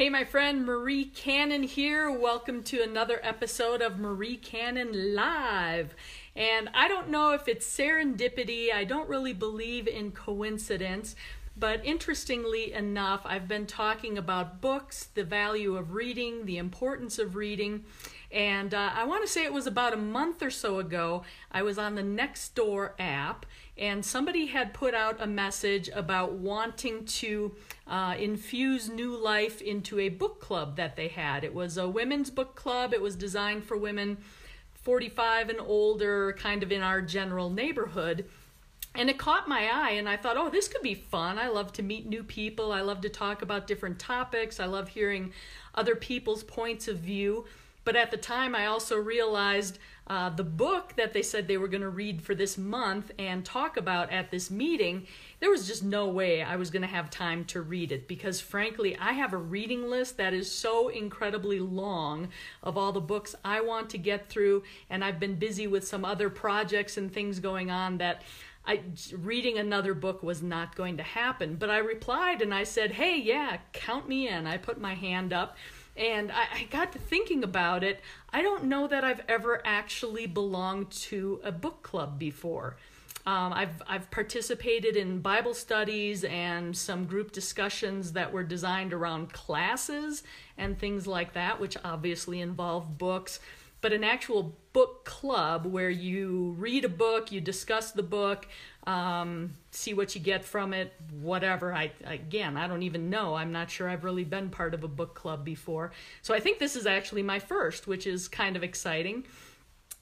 Hey, my friend Marie Cannon here. Welcome to another episode of Marie Cannon Live. And I don't know if it's serendipity, I don't really believe in coincidence, but interestingly enough, I've been talking about books, the value of reading, the importance of reading. And uh, I want to say it was about a month or so ago, I was on the Nextdoor app, and somebody had put out a message about wanting to uh, infuse new life into a book club that they had. It was a women's book club, it was designed for women 45 and older, kind of in our general neighborhood. And it caught my eye, and I thought, oh, this could be fun. I love to meet new people. I love to talk about different topics. I love hearing other people's points of view. But at the time, I also realized uh, the book that they said they were going to read for this month and talk about at this meeting, there was just no way I was going to have time to read it because, frankly, I have a reading list that is so incredibly long of all the books I want to get through, and I've been busy with some other projects and things going on that. I reading another book was not going to happen, but I replied and I said, "Hey, yeah, count me in." I put my hand up and I, I, got to thinking about it. I don't know that I've ever actually belonged to a book club before. Um, I've I've participated in Bible studies and some group discussions that were designed around classes and things like that, which obviously involve books but an actual book club where you read a book, you discuss the book, um, see what you get from it, whatever. I again, I don't even know. I'm not sure I've really been part of a book club before, so I think this is actually my first, which is kind of exciting.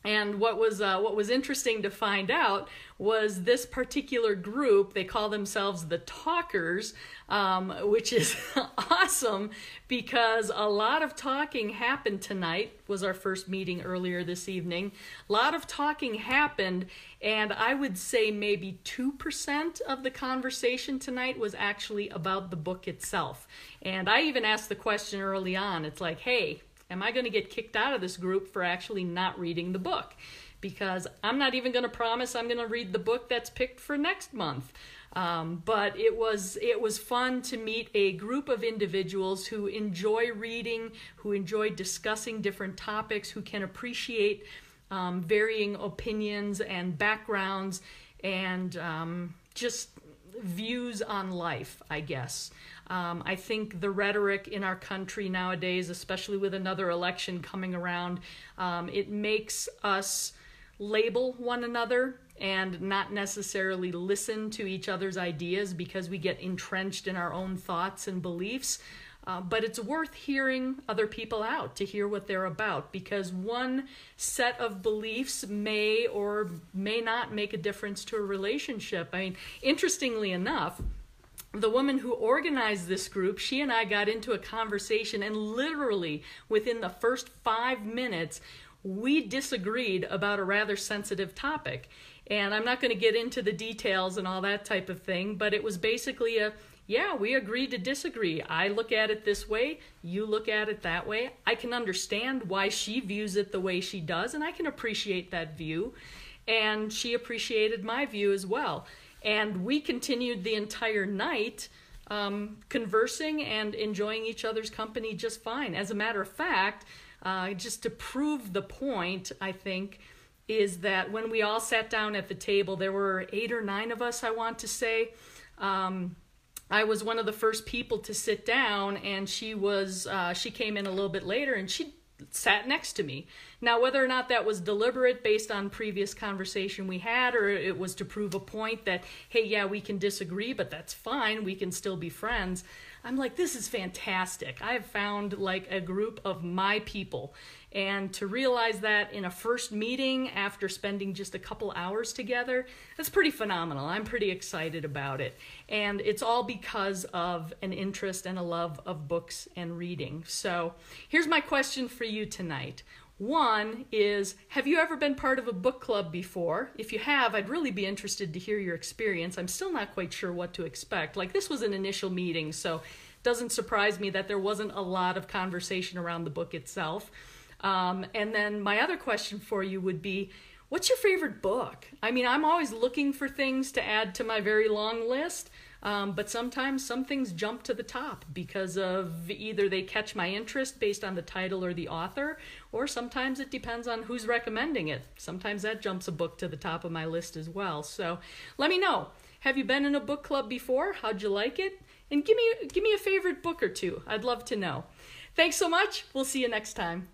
And what was uh, what was interesting to find out was this particular group. They call themselves the Talkers, um, which is awesome because a lot of talking happened tonight. Was our first meeting earlier this evening. A lot of talking happened, and I would say maybe two percent of the conversation tonight was actually about the book itself. And I even asked the question early on. It's like, hey, am I going to get kicked out of this group for actually not reading the book? Because I'm not even going to promise I'm going to read the book that's picked for next month. Um, but it was it was fun to meet a group of individuals who enjoy reading, who enjoy discussing different topics, who can appreciate um, varying opinions and backgrounds, and um, just views on life, I guess. Um, I think the rhetoric in our country nowadays, especially with another election coming around, um, it makes us label one another and not necessarily listen to each other's ideas because we get entrenched in our own thoughts and beliefs. Uh, but it's worth hearing other people out to hear what they're about because one set of beliefs may or may not make a difference to a relationship. I mean, interestingly enough, the woman who organized this group, she and I got into a conversation, and literally within the first five minutes, we disagreed about a rather sensitive topic. And I'm not going to get into the details and all that type of thing, but it was basically a yeah, we agreed to disagree. I look at it this way, you look at it that way. I can understand why she views it the way she does, and I can appreciate that view. And she appreciated my view as well. And we continued the entire night um, conversing and enjoying each other's company just fine. As a matter of fact, uh, just to prove the point, I think, is that when we all sat down at the table, there were eight or nine of us, I want to say. Um, I was one of the first people to sit down, and she was uh, she came in a little bit later, and she sat next to me. Now, whether or not that was deliberate based on previous conversation we had, or it was to prove a point that, hey, yeah, we can disagree, but that's fine, we can still be friends. I'm like, this is fantastic. I've found like a group of my people. And to realize that in a first meeting after spending just a couple hours together, that's pretty phenomenal. I'm pretty excited about it. And it's all because of an interest and a love of books and reading. So here's my question for you tonight. One is Have you ever been part of a book club before? If you have, I'd really be interested to hear your experience. I'm still not quite sure what to expect. Like, this was an initial meeting, so it doesn't surprise me that there wasn't a lot of conversation around the book itself. Um, and then my other question for you would be what's your favorite book? I mean, I'm always looking for things to add to my very long list. Um, but sometimes some things jump to the top because of either they catch my interest based on the title or the author, or sometimes it depends on who's recommending it. Sometimes that jumps a book to the top of my list as well. So let me know. Have you been in a book club before? How'd you like it? And give me give me a favorite book or two. I'd love to know. Thanks so much. We'll see you next time.